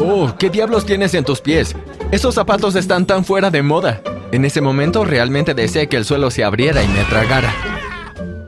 Oh, ¿qué diablos tienes en tus pies? Esos zapatos están tan fuera de moda. En ese momento realmente deseé que el suelo se abriera y me tragara.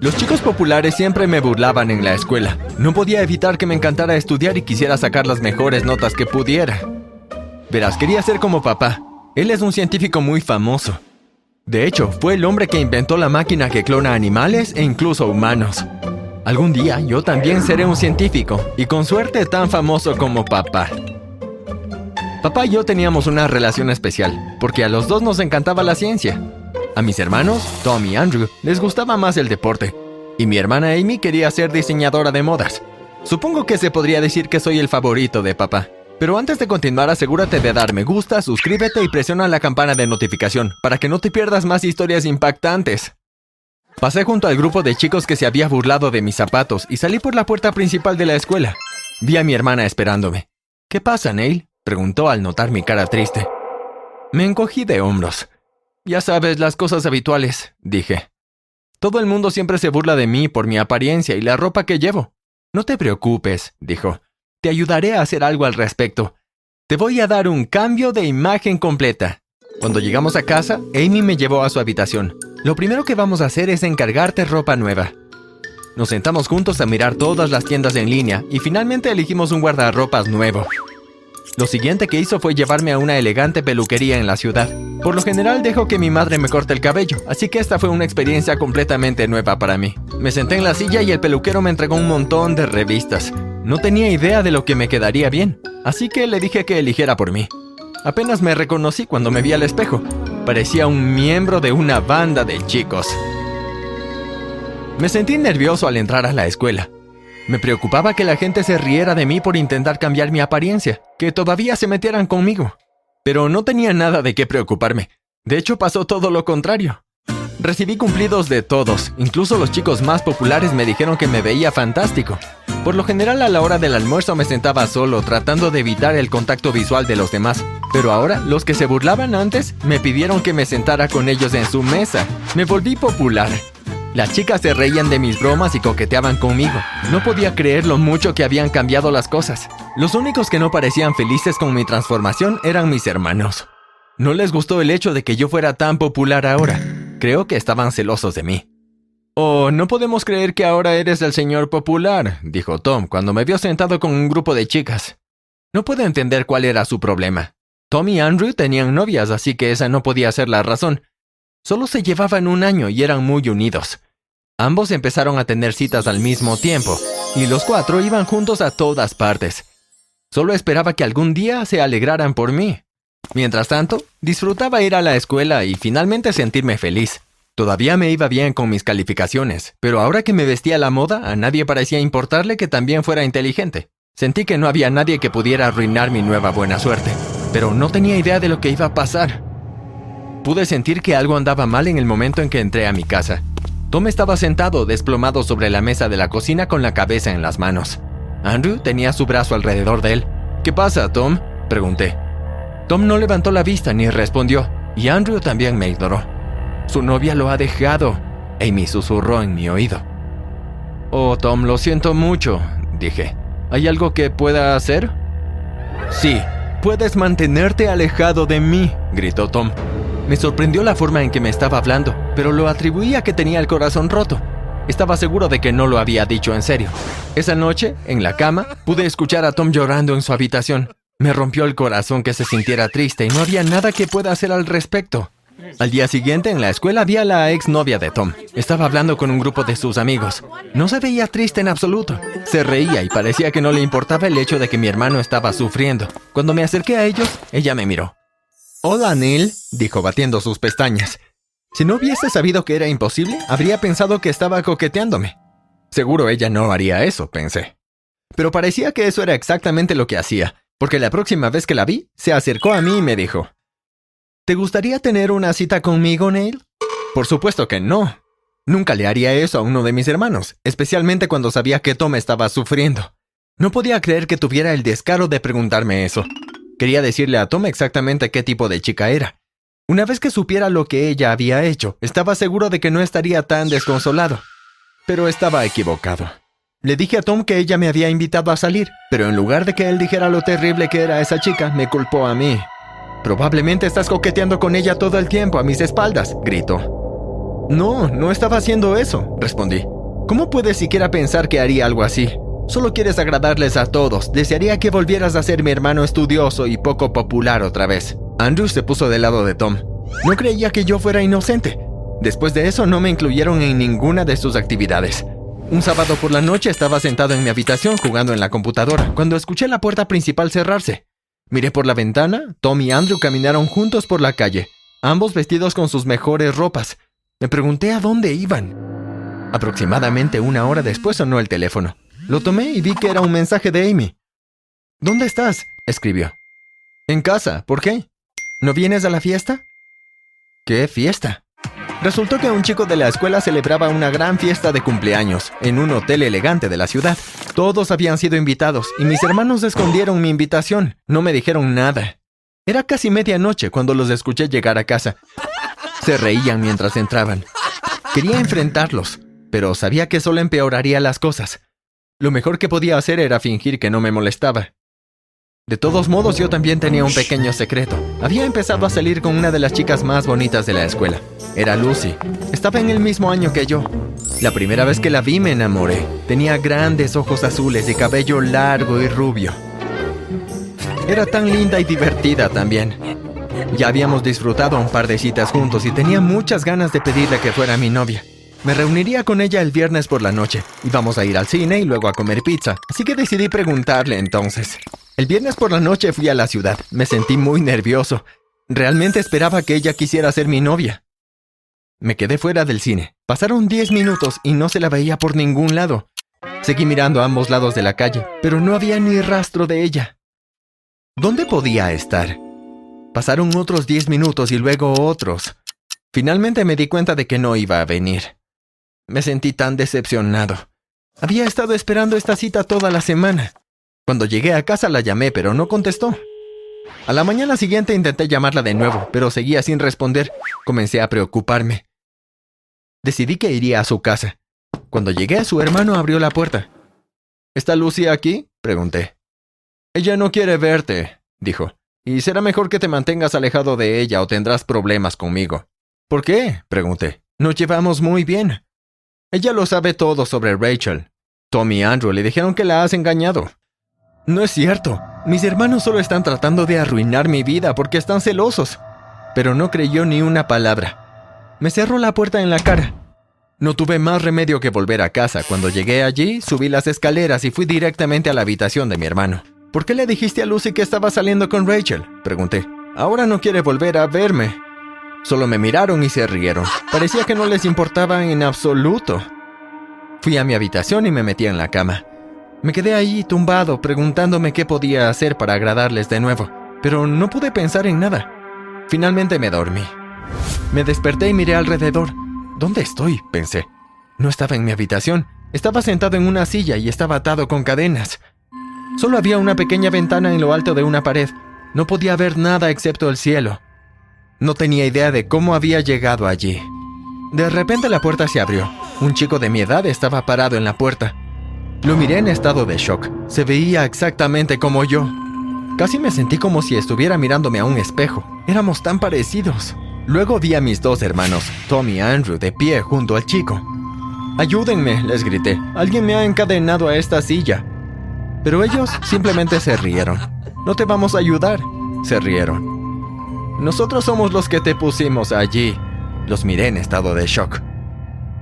Los chicos populares siempre me burlaban en la escuela. No podía evitar que me encantara estudiar y quisiera sacar las mejores notas que pudiera. Verás, quería ser como papá. Él es un científico muy famoso. De hecho, fue el hombre que inventó la máquina que clona animales e incluso humanos. Algún día yo también seré un científico y con suerte tan famoso como papá. Papá y yo teníamos una relación especial, porque a los dos nos encantaba la ciencia. A mis hermanos, Tom y Andrew, les gustaba más el deporte, y mi hermana Amy quería ser diseñadora de modas. Supongo que se podría decir que soy el favorito de papá. Pero antes de continuar, asegúrate de dar me gusta, suscríbete y presiona la campana de notificación para que no te pierdas más historias impactantes. Pasé junto al grupo de chicos que se había burlado de mis zapatos y salí por la puerta principal de la escuela. Vi a mi hermana esperándome. ¿Qué pasa, Neil? Preguntó al notar mi cara triste. Me encogí de hombros. Ya sabes, las cosas habituales, dije. Todo el mundo siempre se burla de mí por mi apariencia y la ropa que llevo. No te preocupes, dijo. Te ayudaré a hacer algo al respecto. Te voy a dar un cambio de imagen completa. Cuando llegamos a casa, Amy me llevó a su habitación. Lo primero que vamos a hacer es encargarte ropa nueva. Nos sentamos juntos a mirar todas las tiendas en línea y finalmente elegimos un guardarropas nuevo. Lo siguiente que hizo fue llevarme a una elegante peluquería en la ciudad. Por lo general dejo que mi madre me corte el cabello, así que esta fue una experiencia completamente nueva para mí. Me senté en la silla y el peluquero me entregó un montón de revistas. No tenía idea de lo que me quedaría bien, así que le dije que eligiera por mí. Apenas me reconocí cuando me vi al espejo. Parecía un miembro de una banda de chicos. Me sentí nervioso al entrar a la escuela. Me preocupaba que la gente se riera de mí por intentar cambiar mi apariencia, que todavía se metieran conmigo. Pero no tenía nada de qué preocuparme. De hecho, pasó todo lo contrario. Recibí cumplidos de todos, incluso los chicos más populares me dijeron que me veía fantástico. Por lo general a la hora del almuerzo me sentaba solo, tratando de evitar el contacto visual de los demás. Pero ahora, los que se burlaban antes, me pidieron que me sentara con ellos en su mesa. Me volví popular. Las chicas se reían de mis bromas y coqueteaban conmigo. No podía creer lo mucho que habían cambiado las cosas. Los únicos que no parecían felices con mi transformación eran mis hermanos. No les gustó el hecho de que yo fuera tan popular ahora. Creo que estaban celosos de mí. Oh, no podemos creer que ahora eres el señor popular, dijo Tom cuando me vio sentado con un grupo de chicas. No puedo entender cuál era su problema. Tom y Andrew tenían novias, así que esa no podía ser la razón. Solo se llevaban un año y eran muy unidos. Ambos empezaron a tener citas al mismo tiempo, y los cuatro iban juntos a todas partes. Solo esperaba que algún día se alegraran por mí. Mientras tanto, disfrutaba ir a la escuela y finalmente sentirme feliz. Todavía me iba bien con mis calificaciones, pero ahora que me vestía a la moda, a nadie parecía importarle que también fuera inteligente. Sentí que no había nadie que pudiera arruinar mi nueva buena suerte, pero no tenía idea de lo que iba a pasar. Pude sentir que algo andaba mal en el momento en que entré a mi casa. Tom estaba sentado, desplomado sobre la mesa de la cocina con la cabeza en las manos. Andrew tenía su brazo alrededor de él. ¿Qué pasa, Tom? pregunté. Tom no levantó la vista ni respondió, y Andrew también me ignoró. Su novia lo ha dejado. Amy susurró en mi oído. Oh, Tom, lo siento mucho, dije. ¿Hay algo que pueda hacer? Sí, puedes mantenerte alejado de mí, gritó Tom. Me sorprendió la forma en que me estaba hablando, pero lo atribuía a que tenía el corazón roto. Estaba seguro de que no lo había dicho en serio. Esa noche, en la cama, pude escuchar a Tom llorando en su habitación. Me rompió el corazón que se sintiera triste y no había nada que pueda hacer al respecto. Al día siguiente, en la escuela, vi a la exnovia de Tom. Estaba hablando con un grupo de sus amigos. No se veía triste en absoluto. Se reía y parecía que no le importaba el hecho de que mi hermano estaba sufriendo. Cuando me acerqué a ellos, ella me miró. Hola, Neil, dijo batiendo sus pestañas. Si no hubiese sabido que era imposible, habría pensado que estaba coqueteándome. Seguro ella no haría eso, pensé. Pero parecía que eso era exactamente lo que hacía, porque la próxima vez que la vi, se acercó a mí y me dijo, ¿Te gustaría tener una cita conmigo, Neil? Por supuesto que no. Nunca le haría eso a uno de mis hermanos, especialmente cuando sabía que Tom estaba sufriendo. No podía creer que tuviera el descaro de preguntarme eso. Quería decirle a Tom exactamente qué tipo de chica era. Una vez que supiera lo que ella había hecho, estaba seguro de que no estaría tan desconsolado. Pero estaba equivocado. Le dije a Tom que ella me había invitado a salir, pero en lugar de que él dijera lo terrible que era esa chica, me culpó a mí. Probablemente estás coqueteando con ella todo el tiempo a mis espaldas, gritó. No, no estaba haciendo eso, respondí. ¿Cómo puedes siquiera pensar que haría algo así? Solo quieres agradarles a todos. Desearía que volvieras a ser mi hermano estudioso y poco popular otra vez. Andrew se puso del lado de Tom. No creía que yo fuera inocente. Después de eso no me incluyeron en ninguna de sus actividades. Un sábado por la noche estaba sentado en mi habitación jugando en la computadora cuando escuché la puerta principal cerrarse. Miré por la ventana, Tom y Andrew caminaron juntos por la calle, ambos vestidos con sus mejores ropas. Me pregunté a dónde iban. Aproximadamente una hora después sonó el teléfono. Lo tomé y vi que era un mensaje de Amy. ¿Dónde estás? escribió. En casa. ¿Por qué? ¿No vienes a la fiesta? ¿Qué fiesta? Resultó que un chico de la escuela celebraba una gran fiesta de cumpleaños en un hotel elegante de la ciudad. Todos habían sido invitados y mis hermanos escondieron mi invitación. No me dijeron nada. Era casi medianoche cuando los escuché llegar a casa. Se reían mientras entraban. Quería enfrentarlos, pero sabía que solo empeoraría las cosas. Lo mejor que podía hacer era fingir que no me molestaba. De todos modos, yo también tenía un pequeño secreto. Había empezado a salir con una de las chicas más bonitas de la escuela. Era Lucy. Estaba en el mismo año que yo. La primera vez que la vi me enamoré. Tenía grandes ojos azules y cabello largo y rubio. Era tan linda y divertida también. Ya habíamos disfrutado un par de citas juntos y tenía muchas ganas de pedirle que fuera mi novia. Me reuniría con ella el viernes por la noche. Íbamos a ir al cine y luego a comer pizza. Así que decidí preguntarle entonces. El viernes por la noche fui a la ciudad. Me sentí muy nervioso. Realmente esperaba que ella quisiera ser mi novia. Me quedé fuera del cine. Pasaron diez minutos y no se la veía por ningún lado. Seguí mirando a ambos lados de la calle, pero no había ni rastro de ella. ¿Dónde podía estar? Pasaron otros diez minutos y luego otros. Finalmente me di cuenta de que no iba a venir. Me sentí tan decepcionado. Había estado esperando esta cita toda la semana. Cuando llegué a casa la llamé, pero no contestó. A la mañana siguiente intenté llamarla de nuevo, pero seguía sin responder. Comencé a preocuparme. Decidí que iría a su casa. Cuando llegué, su hermano abrió la puerta. ¿Está Lucy aquí? pregunté. Ella no quiere verte, dijo, y será mejor que te mantengas alejado de ella o tendrás problemas conmigo. ¿Por qué? pregunté. Nos llevamos muy bien. Ella lo sabe todo sobre Rachel. Tom y Andrew le dijeron que la has engañado. No es cierto. Mis hermanos solo están tratando de arruinar mi vida porque están celosos. Pero no creyó ni una palabra. Me cerró la puerta en la cara. No tuve más remedio que volver a casa. Cuando llegué allí, subí las escaleras y fui directamente a la habitación de mi hermano. ¿Por qué le dijiste a Lucy que estaba saliendo con Rachel? Pregunté. Ahora no quiere volver a verme. Solo me miraron y se rieron. Parecía que no les importaba en absoluto. Fui a mi habitación y me metí en la cama. Me quedé ahí tumbado preguntándome qué podía hacer para agradarles de nuevo, pero no pude pensar en nada. Finalmente me dormí. Me desperté y miré alrededor. ¿Dónde estoy? pensé. No estaba en mi habitación. Estaba sentado en una silla y estaba atado con cadenas. Solo había una pequeña ventana en lo alto de una pared. No podía ver nada excepto el cielo. No tenía idea de cómo había llegado allí. De repente la puerta se abrió. Un chico de mi edad estaba parado en la puerta. Lo miré en estado de shock. Se veía exactamente como yo. Casi me sentí como si estuviera mirándome a un espejo. Éramos tan parecidos. Luego vi a mis dos hermanos, Tom y Andrew, de pie junto al chico. Ayúdenme, les grité. Alguien me ha encadenado a esta silla. Pero ellos simplemente se rieron. No te vamos a ayudar. Se rieron. Nosotros somos los que te pusimos allí. Los miré en estado de shock.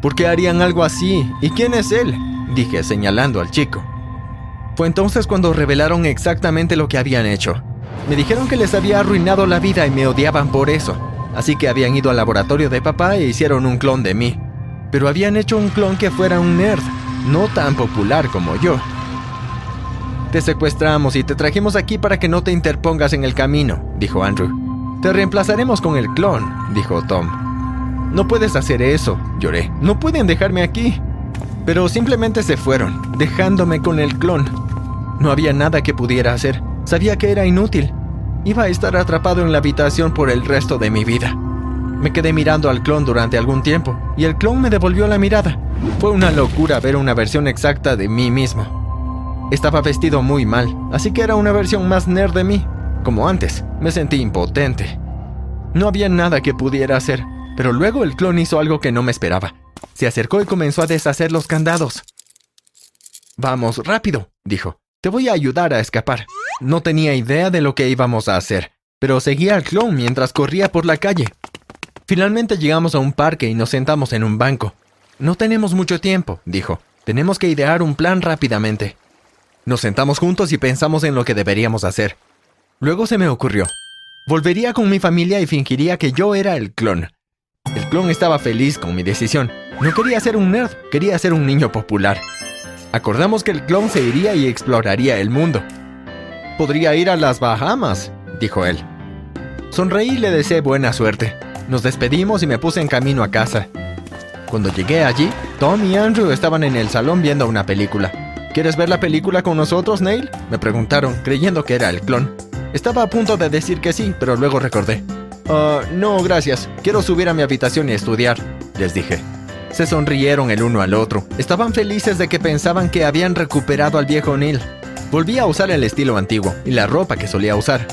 ¿Por qué harían algo así? ¿Y quién es él? Dije señalando al chico. Fue entonces cuando revelaron exactamente lo que habían hecho. Me dijeron que les había arruinado la vida y me odiaban por eso. Así que habían ido al laboratorio de papá e hicieron un clon de mí. Pero habían hecho un clon que fuera un nerd, no tan popular como yo. Te secuestramos y te trajimos aquí para que no te interpongas en el camino, dijo Andrew. Te reemplazaremos con el clon, dijo Tom. No puedes hacer eso, lloré. No pueden dejarme aquí. Pero simplemente se fueron, dejándome con el clon. No había nada que pudiera hacer. Sabía que era inútil. Iba a estar atrapado en la habitación por el resto de mi vida. Me quedé mirando al clon durante algún tiempo y el clon me devolvió la mirada. Fue una locura ver una versión exacta de mí mismo. Estaba vestido muy mal, así que era una versión más nerd de mí. Como antes, me sentí impotente. No había nada que pudiera hacer, pero luego el clon hizo algo que no me esperaba. Se acercó y comenzó a deshacer los candados. Vamos, rápido, dijo. Te voy a ayudar a escapar. No tenía idea de lo que íbamos a hacer, pero seguía al clon mientras corría por la calle. Finalmente llegamos a un parque y nos sentamos en un banco. No tenemos mucho tiempo, dijo. Tenemos que idear un plan rápidamente. Nos sentamos juntos y pensamos en lo que deberíamos hacer. Luego se me ocurrió. Volvería con mi familia y fingiría que yo era el clon. El clon estaba feliz con mi decisión. No quería ser un nerd, quería ser un niño popular. Acordamos que el clon se iría y exploraría el mundo. Podría ir a las Bahamas, dijo él. Sonreí y le deseé buena suerte. Nos despedimos y me puse en camino a casa. Cuando llegué allí, Tom y Andrew estaban en el salón viendo una película. ¿Quieres ver la película con nosotros, Neil? Me preguntaron, creyendo que era el clon. Estaba a punto de decir que sí, pero luego recordé. Ah, no, gracias. Quiero subir a mi habitación y estudiar, les dije. Se sonrieron el uno al otro. Estaban felices de que pensaban que habían recuperado al viejo Neil. Volví a usar el estilo antiguo y la ropa que solía usar.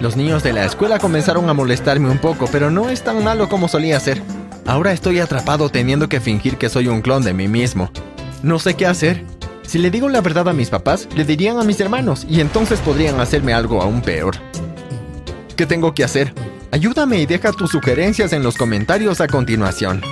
Los niños de la escuela comenzaron a molestarme un poco, pero no es tan malo como solía ser. Ahora estoy atrapado teniendo que fingir que soy un clon de mí mismo. No sé qué hacer. Si le digo la verdad a mis papás, le dirían a mis hermanos y entonces podrían hacerme algo aún peor. ¿Qué tengo que hacer? Ayúdame y deja tus sugerencias en los comentarios a continuación.